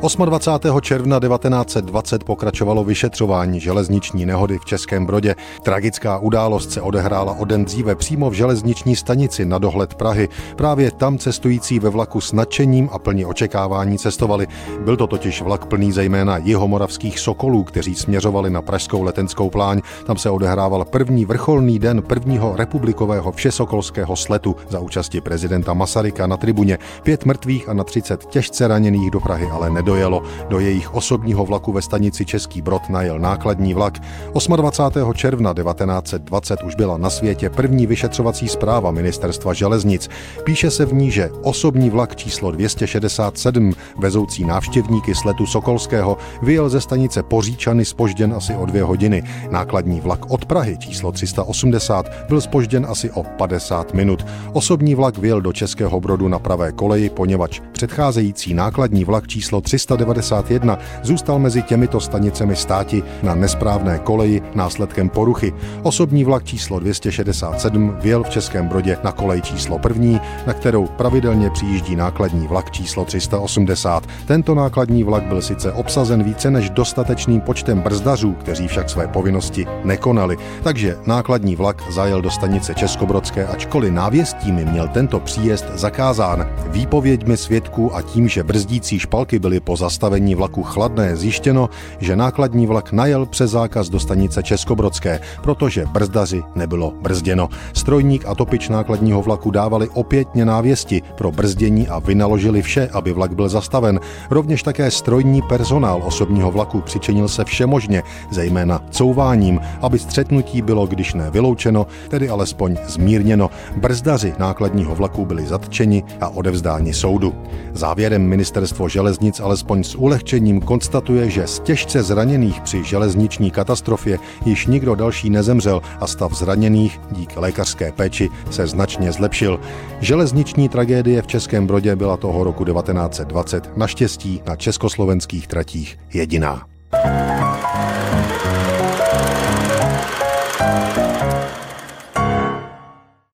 28. června 1920 pokračovalo vyšetřování železniční nehody v Českém Brodě. Tragická událost se odehrála o den dříve přímo v železniční stanici na dohled Prahy. Právě tam cestující ve vlaku s nadšením a plní očekávání cestovali. Byl to totiž vlak plný zejména jihomoravských sokolů, kteří směřovali na pražskou letenskou pláň. Tam se odehrával první vrcholný den prvního republikového všesokolského sletu za účasti prezidenta Masaryka na tribuně. Pět mrtvých a na 30 těžce raněných do Prahy ale nedojelo dojelo. Do jejich osobního vlaku ve stanici Český Brod najel nákladní vlak. 28. června 1920 už byla na světě první vyšetřovací zpráva ministerstva železnic. Píše se v ní, že osobní vlak číslo 267, vezoucí návštěvníky z letu Sokolského, vyjel ze stanice Poříčany spožděn asi o dvě hodiny. Nákladní vlak od Prahy číslo 380 byl spožděn asi o 50 minut. Osobní vlak vyjel do Českého Brodu na pravé koleji, poněvadž předcházející nákladní vlak číslo 300 391 zůstal mezi těmito stanicemi státi na nesprávné koleji následkem poruchy. Osobní vlak číslo 267 vjel v Českém Brodě na kolej číslo první, na kterou pravidelně přijíždí nákladní vlak číslo 380. Tento nákladní vlak byl sice obsazen více než dostatečným počtem brzdařů, kteří však své povinnosti nekonali. Takže nákladní vlak zajel do stanice Českobrodské, ačkoliv návěstími měl tento příjezd zakázán. Výpověďmi svědků a tím, že brzdící špalky byly po zastavení vlaku Chladné zjištěno, že nákladní vlak najel přes zákaz do stanice Českobrodské, protože brzdaři nebylo brzděno. Strojník a topič nákladního vlaku dávali opětně návěsti pro brzdění a vynaložili vše, aby vlak byl zastaven. Rovněž také strojní personál osobního vlaku přičinil se všemožně, zejména couváním, aby střetnutí bylo když ne vyloučeno, tedy alespoň zmírněno. Brzdaři nákladního vlaku byli zatčeni a odevzdáni soudu. Závěrem ministerstvo železnic alespoň alespoň s ulehčením konstatuje, že z těžce zraněných při železniční katastrofě již nikdo další nezemřel a stav zraněných díky lékařské péči se značně zlepšil. Železniční tragédie v Českém Brodě byla toho roku 1920 naštěstí na československých tratích jediná. thank you